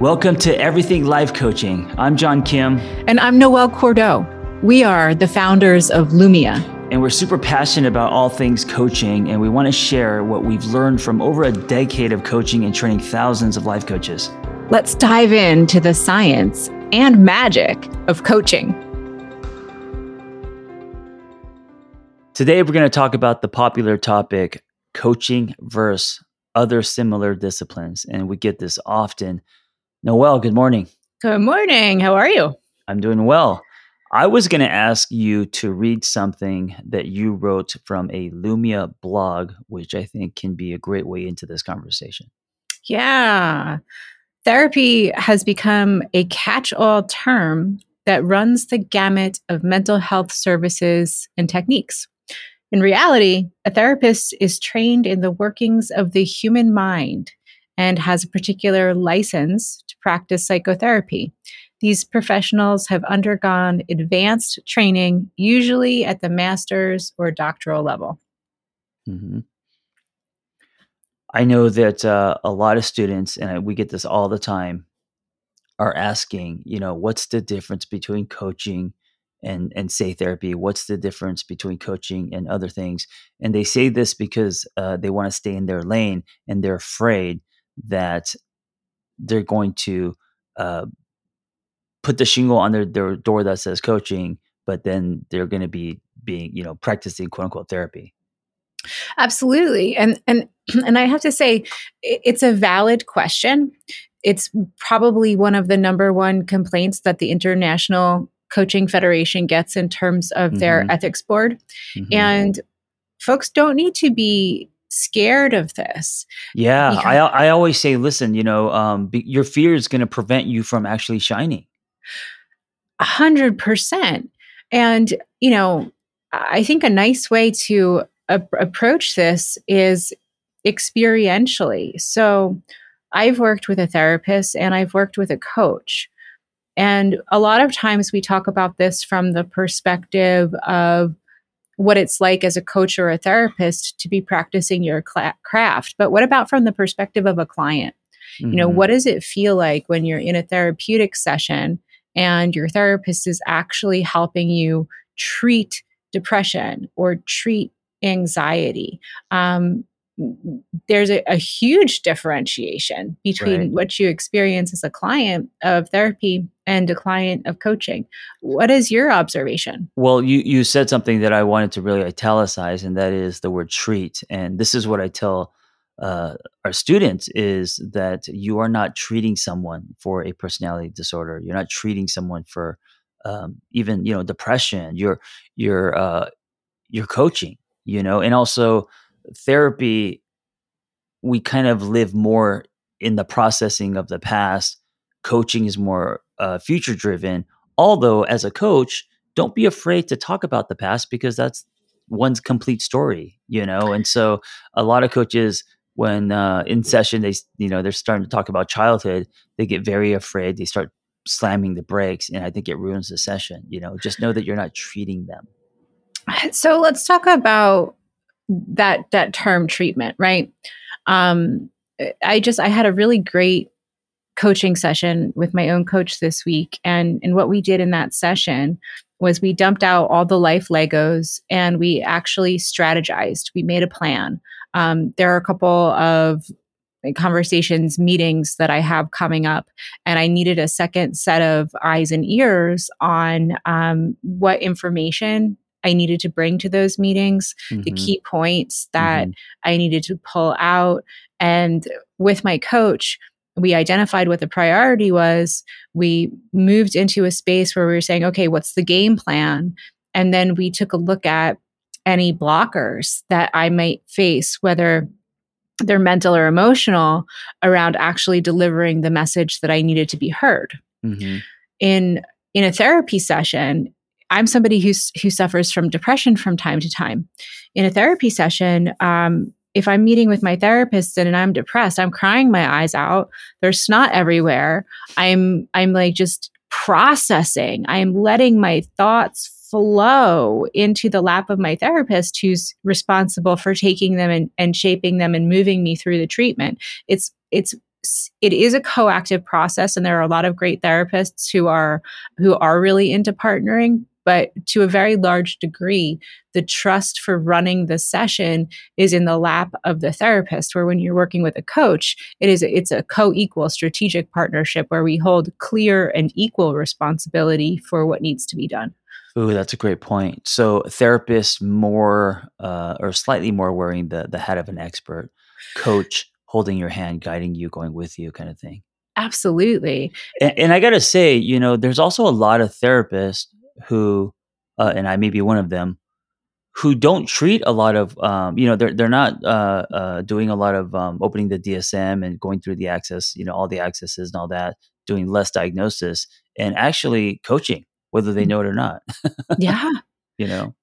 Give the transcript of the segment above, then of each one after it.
Welcome to Everything Life Coaching. I'm John Kim. And I'm Noelle Cordeaux. We are the founders of Lumia. And we're super passionate about all things coaching, and we want to share what we've learned from over a decade of coaching and training thousands of life coaches. Let's dive into the science and magic of coaching. Today, we're going to talk about the popular topic coaching versus other similar disciplines. And we get this often. Noelle, good morning. Good morning. How are you? I'm doing well. I was going to ask you to read something that you wrote from a Lumia blog, which I think can be a great way into this conversation. Yeah. Therapy has become a catch all term that runs the gamut of mental health services and techniques. In reality, a therapist is trained in the workings of the human mind and has a particular license to practice psychotherapy. These professionals have undergone advanced training, usually at the master's or doctoral level. Mm-hmm. I know that uh, a lot of students, and we get this all the time, are asking, you know, what's the difference between coaching and and say therapy what's the difference between coaching and other things and they say this because uh, they want to stay in their lane and they're afraid that they're going to uh, put the shingle on their, their door that says coaching but then they're going to be being you know practicing quote unquote therapy absolutely and and and i have to say it's a valid question it's probably one of the number one complaints that the international coaching federation gets in terms of their mm-hmm. ethics board mm-hmm. and folks don't need to be scared of this. Yeah i i always say listen you know um, be, your fear is going to prevent you from actually shining. A hundred percent. And you know i think a nice way to a- approach this is experientially. So i've worked with a therapist and i've worked with a coach. And a lot of times we talk about this from the perspective of what it's like as a coach or a therapist to be practicing your cla- craft. But what about from the perspective of a client? Mm-hmm. You know, mm-hmm. what does it feel like when you're in a therapeutic session and your therapist is actually helping you treat depression or treat anxiety? Um, there's a, a, huge differentiation between right. what you experience as a client of therapy and a client of coaching. What is your observation? Well, you you said something that I wanted to really italicize, and that is the word treat. And this is what I tell uh, our students is that you are not treating someone for a personality disorder. You're not treating someone for um, even you know depression. You're you're uh, you're coaching. You know, and also therapy, we kind of live more in the processing of the past. Coaching is more uh, future driven. Although, as a coach, don't be afraid to talk about the past because that's one's complete story, you know. And so, a lot of coaches, when uh, in session, they you know they're starting to talk about childhood, they get very afraid. They start slamming the brakes, and I think it ruins the session. You know, just know that you're not treating them. So let's talk about that that term treatment, right? Um, I just I had a really great coaching session with my own coach this week, and and what we did in that session was we dumped out all the life Legos and we actually strategized. We made a plan. Um, there are a couple of conversations, meetings that I have coming up, and I needed a second set of eyes and ears on um, what information I needed to bring to those meetings, mm-hmm. the key points that mm-hmm. I needed to pull out. And with my coach, we identified what the priority was. We moved into a space where we were saying, okay, what's the game plan? And then we took a look at any blockers that I might face, whether they're mental or emotional, around actually delivering the message that I needed to be heard. Mm-hmm. In in a therapy session, I'm somebody who's who suffers from depression from time to time. In a therapy session, um, if I'm meeting with my therapist and I'm depressed, I'm crying my eyes out. There's snot everywhere. I'm I'm like just processing. I'm letting my thoughts flow into the lap of my therapist who's responsible for taking them and, and shaping them and moving me through the treatment. It's it's it is a coactive process and there are a lot of great therapists who are who are really into partnering but to a very large degree the trust for running the session is in the lap of the therapist where when you're working with a coach it is it's a co-equal strategic partnership where we hold clear and equal responsibility for what needs to be done Ooh, that's a great point. So therapists more uh, or slightly more wearing the the hat of an expert, coach holding your hand, guiding you, going with you, kind of thing. absolutely And, and I gotta say, you know, there's also a lot of therapists who, uh, and I may be one of them, who don't treat a lot of, um, you know, they're they're not uh, uh, doing a lot of um, opening the DSM and going through the access, you know, all the accesses and all that, doing less diagnosis and actually coaching, whether they Mm. know it or not. yeah you know.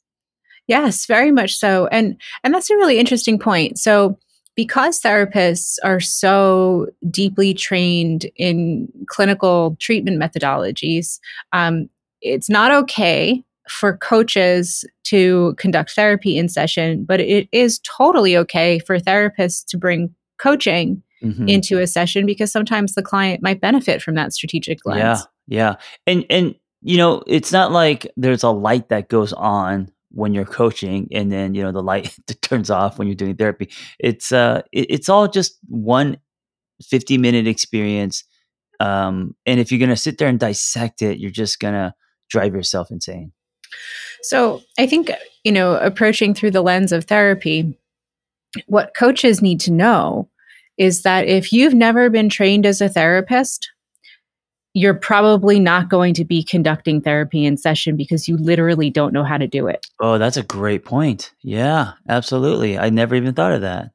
Yes, very much so. And and that's a really interesting point. So because therapists are so deeply trained in clinical treatment methodologies, um, it's not okay for coaches to conduct therapy in session, but it is totally okay for therapists to bring coaching hmm into a session because sometimes the client might benefit from that strategic lens. Yeah, yeah, and and you know, it's not like there's a light that goes on when you're coaching, and then you know the light turns off when you're doing therapy. It's uh, it, it's all just one 50 minute experience, um, and if you're gonna sit there and dissect it, you're just gonna drive yourself insane. So I think, you know, approaching through the lens of therapy, what coaches need to know is that if you've never been trained as a therapist, you're probably not going to be conducting therapy in session because you literally don't know how to do it. Oh, that's a great point. Yeah, absolutely. I never even thought of that.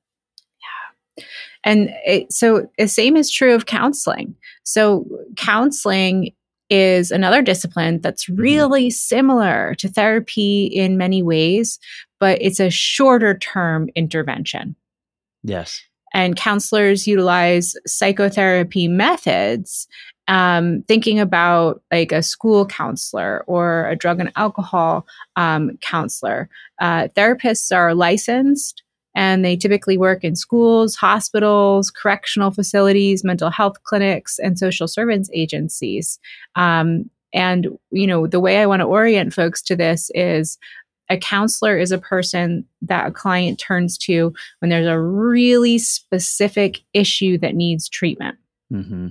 Yeah. And it, so the same is true of counseling. So counseling is another discipline that's hmm really similar to therapy in many ways, but it's a shorter term intervention. Yes. and counselors utilize psychotherapy methods um, thinking about like a school counselor or a drug and alcohol um, counselor uh, therapists are licensed and they typically work in schools hospitals correctional facilities mental health clinics and social service agencies um, and you know the way i want to orient folks to this is a counselor is a person that a client turns to when there's a really specific issue that needs treatment. hmm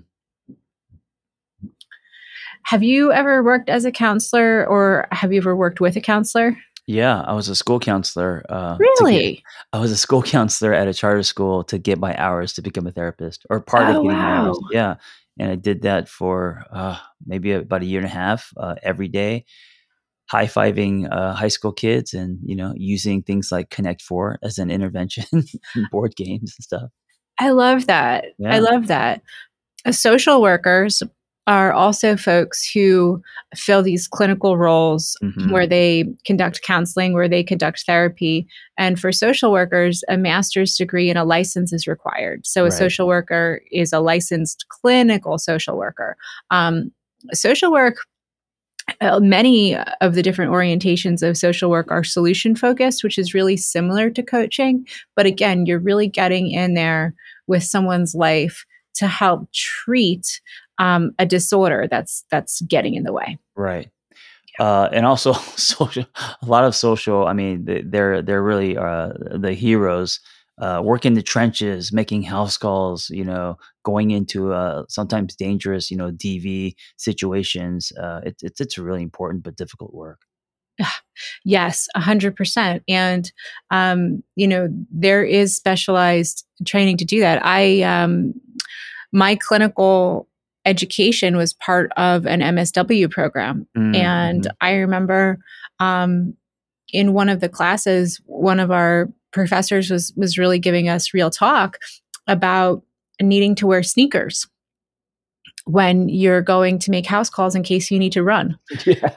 Have you ever worked as a counselor or have you ever worked with a counselor? Yeah, I was a school counselor uh, to get Really? I was a school counselor at a charter school to get my hours to become a therapist, or part of Oh, getting my hours. Yeah, and I did that for uh, maybe about a year and a half uh, every day, high fiving uh, high school kids, and you know using things like Connect Four as an intervention in board games and stuff. I love that. I love that. Uh, Social workers are also folks who fill these clinical roles hmm where they conduct counseling, where they conduct therapy. And for social workers, a master's degree and a license is required. So a Right. social worker is a licensed clinical social worker. Um, social work uh, many of the different orientations of social work are solution focused, which is really similar to coaching. But again, you're really getting in there with someone's life to help treat um, a disorder that's that's getting in the way. Right. uh, and also social. A lot of social. I mean, they- they're they're really uh, the heroes. Uh, work in the trenches, making house calls. You know, going into uh, sometimes dangerous, you know, DV situations. Uh, it's it's it's really important but difficult work. Yes, a hundred percent. And um, you know, there is specialized training to do that. I um, my clinical education was part of an MSW program, and Mm-hmm. I remember um, in one of the classes, one of our professors was was really giving us real talk about needing to wear sneakers when you're going to make house calls in case you need to run. Yeah,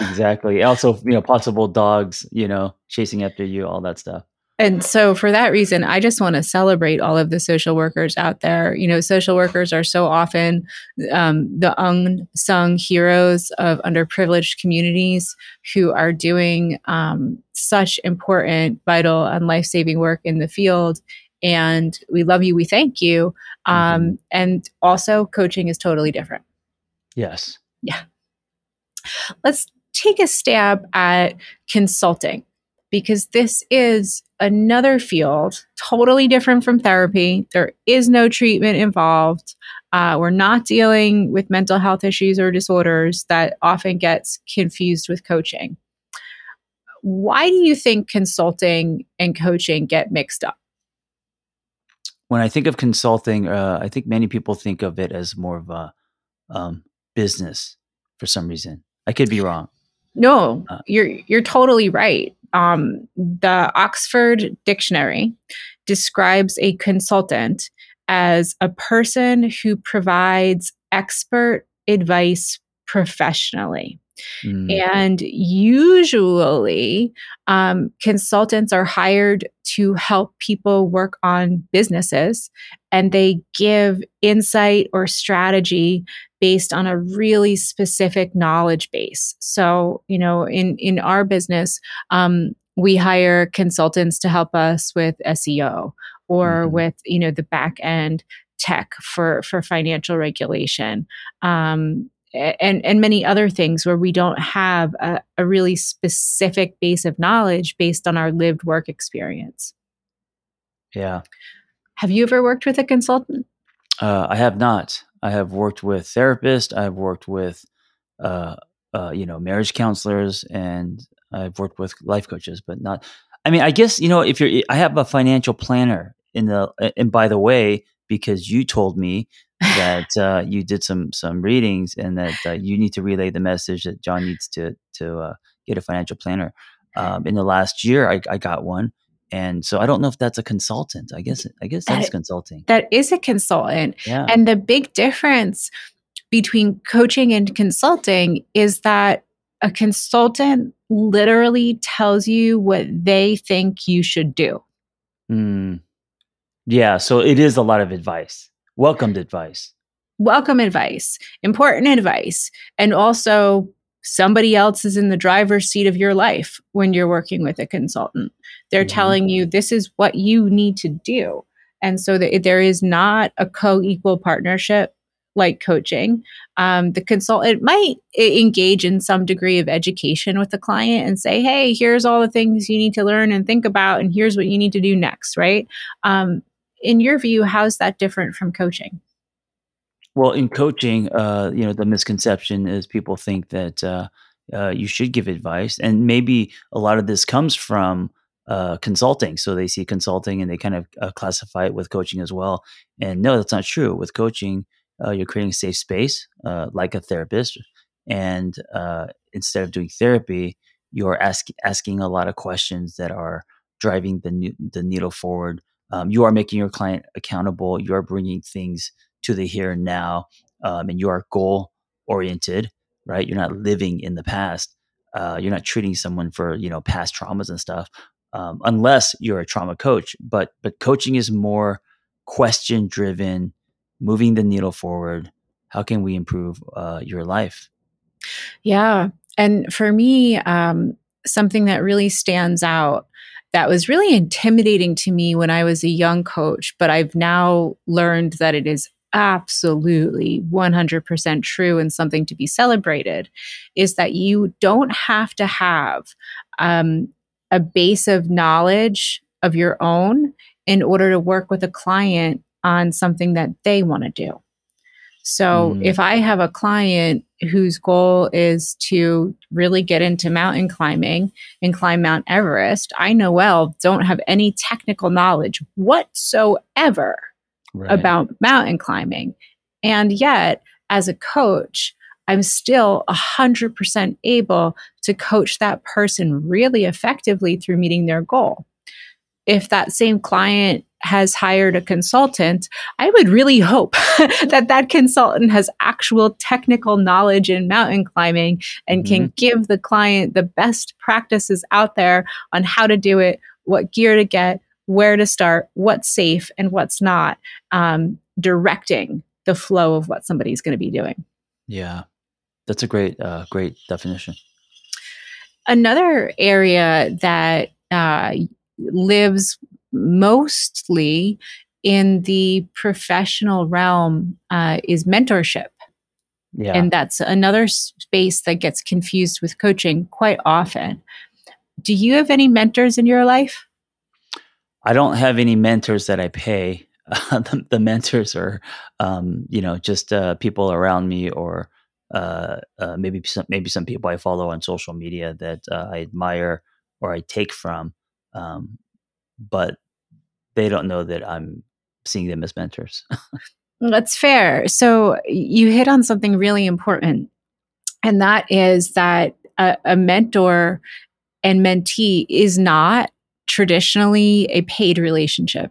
exactly. Also, you know, possible dogs, you know, chasing after you, all that stuff. And so, for that reason, I just want to celebrate all of the social workers out there. You know, social workers are so often um, the unsung heroes of underprivileged communities who are doing um, such important, vital, and life saving work in the field. and we love you, we thank you. Um, Mhm. And also, coaching is totally different. Yes. Yeah. Let's take a stab at consulting because this is another field totally different from therapy. There is no treatment involved. Uh, we're not dealing with mental health issues or disorders that often gets confused with coaching. Why do you think consulting and coaching get mixed up? When I think of consulting, uh, I think many people think of it as more of a um, business for some reason. I could be wrong. No, Uh, you're you're totally right. Um, the Oxford Dictionary describes a consultant as a person who provides expert advice professionally. Mm, And usually, um, consultants are hired to help people work on businesses and they give insight or strategy based on a really specific knowledge base. So, you know, in, in our business, um, we hire consultants to help us with SEO or Mhm. with, you know, the back end tech for, for financial regulation. Um, and and many other things where we don't have a, a really specific base of knowledge based on our lived work experience. yeah. Have you ever worked with a consultant? Uh, I have not. I have worked with therapists. I've worked with, uh, uh, you know, marriage counselors, and I've worked with life coaches, but not. I mean, I guess you know, if you're, I have a financial planner in the, and by the way, because you told me that uh, you did some some readings and that uh, you need to relay the message that John needs to to uh, get a financial planner. Um, in the last year, I, I got one, and so I don't know if that's a consultant. I guess I guess that's That- consulting. That is a consultant. Yeah. And the big difference between coaching and consulting is that a consultant literally tells you what they think you should do. Mm. Yeah, so it is a lot of advice. Welcomed advice. welcome advice, important advice, and also somebody else is in the driver's seat of your life when you're working with a consultant. They're Mhm. telling you this is what you need to do. And so that there is not a co-equal partnership like coaching. Um, the consultant might engage in some degree of education with the client and say, "Hey, here's all the things you need to learn and think about, and here's what you need to do next." Right? Um, in your view, how's that different from coaching? Well, in coaching, uh, you know, the misconception is people think that uh, uh, you should give advice, and maybe a lot of this comes from uh, consulting. So they see consulting and they kind of uh, classify it with coaching as well. And no, that's not true. With coaching, uh, you're creating a safe space, uh, like a therapist, and uh, instead of doing therapy, you're ask, asking a lot of questions that are driving the ne- the needle forward. Um, you are making your client accountable. You are bringing things to the here and now, um, and you are goal oriented, right? You're not living in the past. Uh, you're not treating someone for you know past traumas and stuff, um, unless you're a trauma coach. But but coaching is more question driven, moving the needle forward. How can we improve uh, your life? Yeah. And for me, um, something that really stands out that was really intimidating to me when I was a young coach, but I've now learned that it is absolutely 100% true and something to be celebrated is that you don't have to have um, a base of knowledge of your own in order to work with a client on something that they want to do. So Mm. if I have a client whose goal is to really get into mountain climbing and climb Mount Everest, I know well don't have any technical knowledge whatsoever Right. about mountain climbing. And yet, as a coach, I'm still 100% able to coach that person really effectively through meeting their goal. If that same client has hired a consultant, I would really hope that that consultant has actual technical knowledge in mountain climbing and can give the client the best practices out there on how to do it, what gear to get, where to start, what's safe and what's not, um, directing the flow of what somebody's going to be doing. yeah, that's a great uh, great definition. Another area that uh, lives mostly in the professional realm uh, is mentorship. Yeah. And that's another space that gets confused with coaching quite often. Do you have any mentors in your life? I don't have any mentors that I pay. Uh, the, the, mentors are, um, you know, just uh, people around me, or uh, uh, maybe some maybe some people I follow on social media that uh, I admire or I take from, um, but they don't know that I'm seeing them as mentors. That's fair. So you hit on something really important, and that is that a, a mentor and mentee is not traditionally a paid relationship.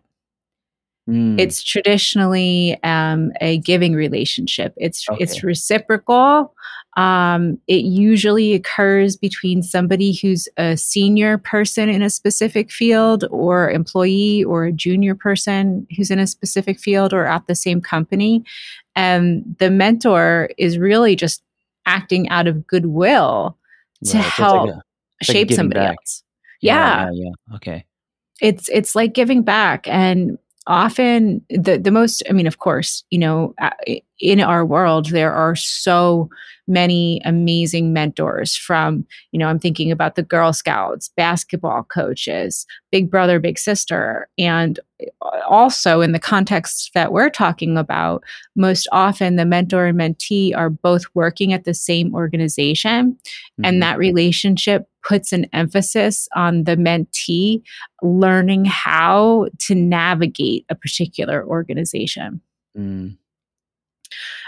Mm. It's traditionally um, a giving relationship. It's okay. it's reciprocal. Um, it usually occurs between somebody who's a senior person in a specific field, or employee, or a junior person who's in a specific field, or at the same company. And the mentor is really just acting out of goodwill to right. help like a, shape like somebody back. else. Yeah. yeah, yeah, okay. It's it's like giving back, and often the the most i mean of course you know in our world there are so many amazing mentors from you know i'm thinking about the girl scouts basketball coaches big brother big sister and uh, also in the context that we're talking about most often the mentor and mentee are both working at the same organization mm-hmm. and that relationship puts an emphasis on the mentee learning how to navigate a particular organization mm.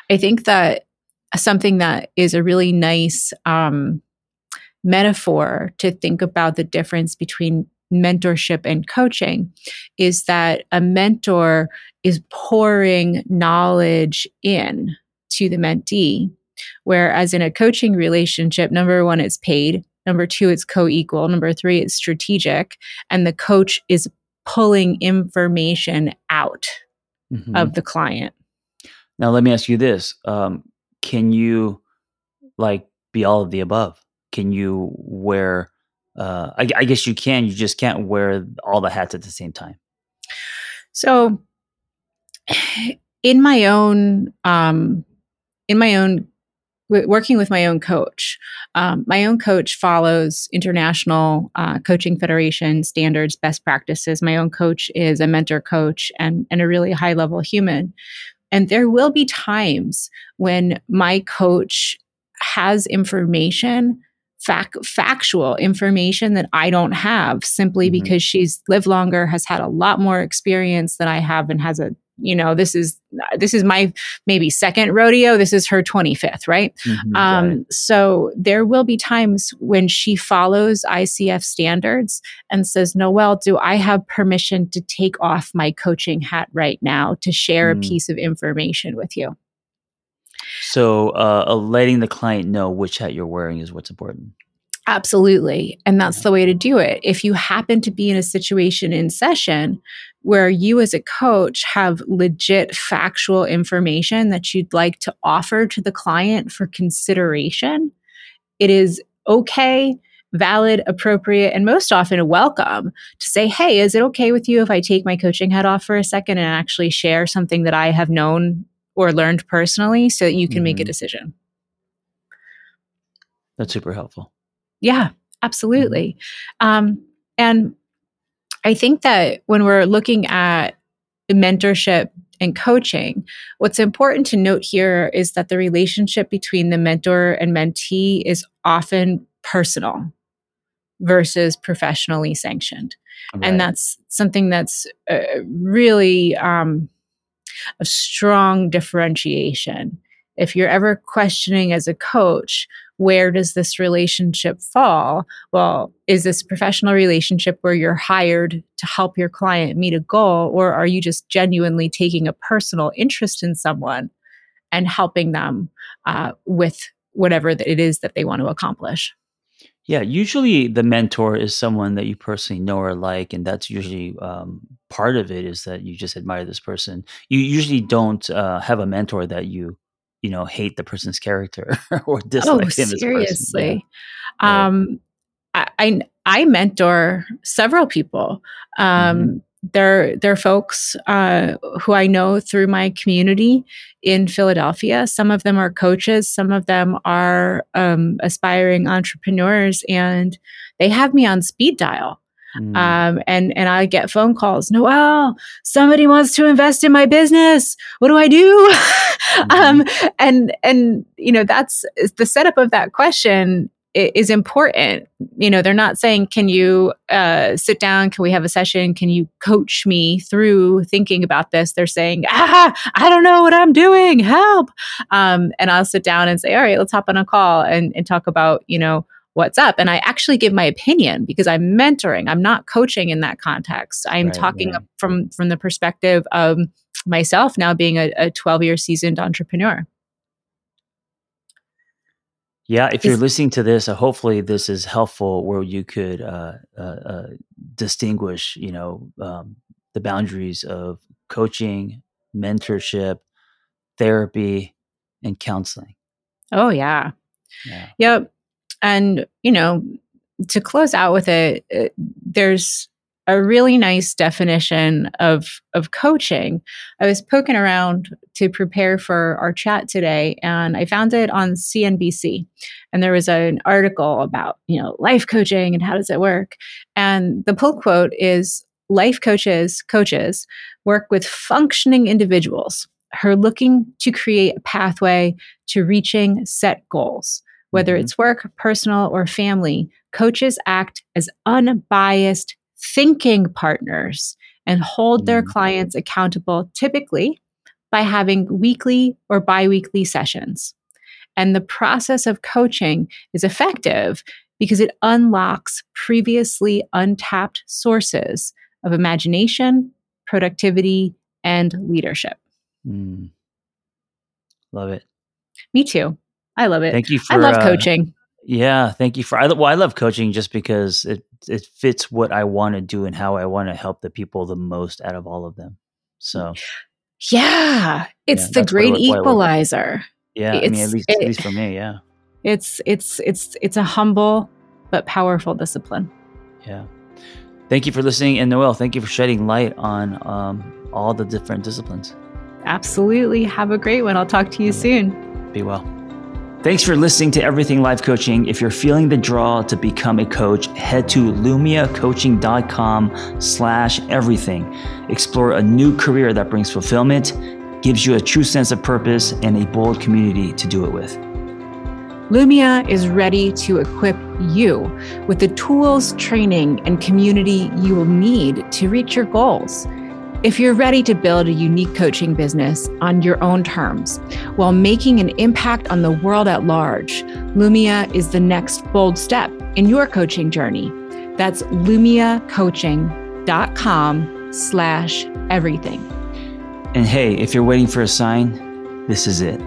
I think that something that is a really nice um, metaphor to think about the difference between mentorship and coaching is that a mentor is pouring knowledge in to the mentee whereas in a coaching relationship number one it's paid number two it's co-equal number three it's strategic and the coach is pulling information out mm-hmm. of the client now, let me ask you this: um, Can you like be all of the above? Can you wear? Uh, I, I guess you can. You just can't wear all the hats at the same time. So, in my own, um, in my own working with my own coach. Um, my own coach follows international uh, coaching federation standards, best practices. My own coach is a mentor coach and, and a really high level human. And there will be times when my coach has information, fact, factual information that I don't have simply mm-hmm. because she's lived longer, has had a lot more experience than I have, and has a you know this is this is my maybe second rodeo this is her 25th right mm-hmm, um, so there will be times when she follows icf standards and says noelle do i have permission to take off my coaching hat right now to share mm. a piece of information with you so uh, letting the client know which hat you're wearing is what's important Absolutely. And that's the way to do it. If you happen to be in a situation in session where you, as a coach, have legit factual information that you'd like to offer to the client for consideration, it is okay, valid, appropriate, and most often a welcome to say, Hey, is it okay with you if I take my coaching hat off for a second and actually share something that I have known or learned personally so that you can mm-hmm. make a mm-hmm. decision? That's super helpful. Yeah, absolutely. Mm-hmm. Um, and I think that when we're looking at mentorship and coaching, what's important to note here is that the relationship between the mentor and mentee is often personal versus professionally sanctioned. Right. And that's something that's uh, really um, a strong differentiation. If you're ever questioning as a coach, where does this relationship fall? Well, is this professional relationship where you're hired to help your client meet a goal, or are you just genuinely taking a personal interest in someone and helping them uh, with whatever it is that they want to accomplish? Yeah, usually the mentor is someone that you personally know or like, and that's usually um, part of it is that you just admire this person. You usually don't uh, have a mentor that you you know hate the person's character or dislike oh, him seriously. Yeah. Um, I, I, I mentor several people. Um, mm-hmm. they're they're folks uh, who I know through my community in Philadelphia. Some of them are coaches, some of them are um, aspiring entrepreneurs, and they have me on speed dial. Mm. Um, and and I get phone calls. Noelle, somebody wants to invest in my business. What do I do? mm. um, and and you know that's the setup of that question is important. You know, they're not saying, "Can you uh, sit down? Can we have a session? Can you coach me through thinking about this?" They're saying, "Ah, I don't know what I'm doing. Help!" Um, and I'll sit down and say, "All right, let's hop on a call and, and talk about you know what's up." And I actually give my opinion because I'm mentoring. I'm not coaching in that context. I'm right, talking from from the perspective of myself now being a, a 12 year seasoned entrepreneur. Yeah, if you're listening to this, uh, hopefully this is helpful where you could uh, uh, uh, distinguish, you know, um, the boundaries of coaching, mentorship, therapy, and counseling. Oh yeah. yeah. Yep. And you know, to close out with it, it there's a really nice definition of of coaching. I was poking around to prepare for our chat today, and I found it on CNBC. And there was an article about you know life coaching and how does it work. And the pull quote is life coaches coaches work with functioning individuals who are looking to create a pathway to reaching set goals whether mm-hmm. it's work personal or family coaches act as unbiased thinking partners and hold their mm. clients accountable typically by having weekly or biweekly sessions. And the process of coaching is effective because it unlocks previously untapped sources of imagination, productivity, and leadership. Mm. Love it. Me too. I love it. Thank you for I love uh, coaching. Yeah, thank you for. I, well, I love coaching just because it it fits what I want to do and how I want to help the people the most out of all of them. So, yeah, it's yeah, the great what, what equalizer. Yeah, it's, I mean, at least, it, at least for me, yeah. It's it's it's it's a humble but powerful discipline. Yeah. Thank you for listening, and Noelle, thank you for shedding light on um, all the different disciplines. Absolutely. Have a great one. I'll talk to you soon. Be well. Thanks for listening to Everything Life Coaching. If you're feeling the draw to become a coach, head to lumiacoaching.com slash everything. Explore a new career that brings fulfillment, gives you a true sense of purpose, and a bold community to do it with. Lumia is ready to equip you with the tools, training, and community you will need to reach your goals. If you're ready to build a unique coaching business on your own terms while making an impact on the world at large, Lumia is the next bold step in your coaching journey. That's lumiacoaching.com slash everything. And hey, if you're waiting for a sign, this is it.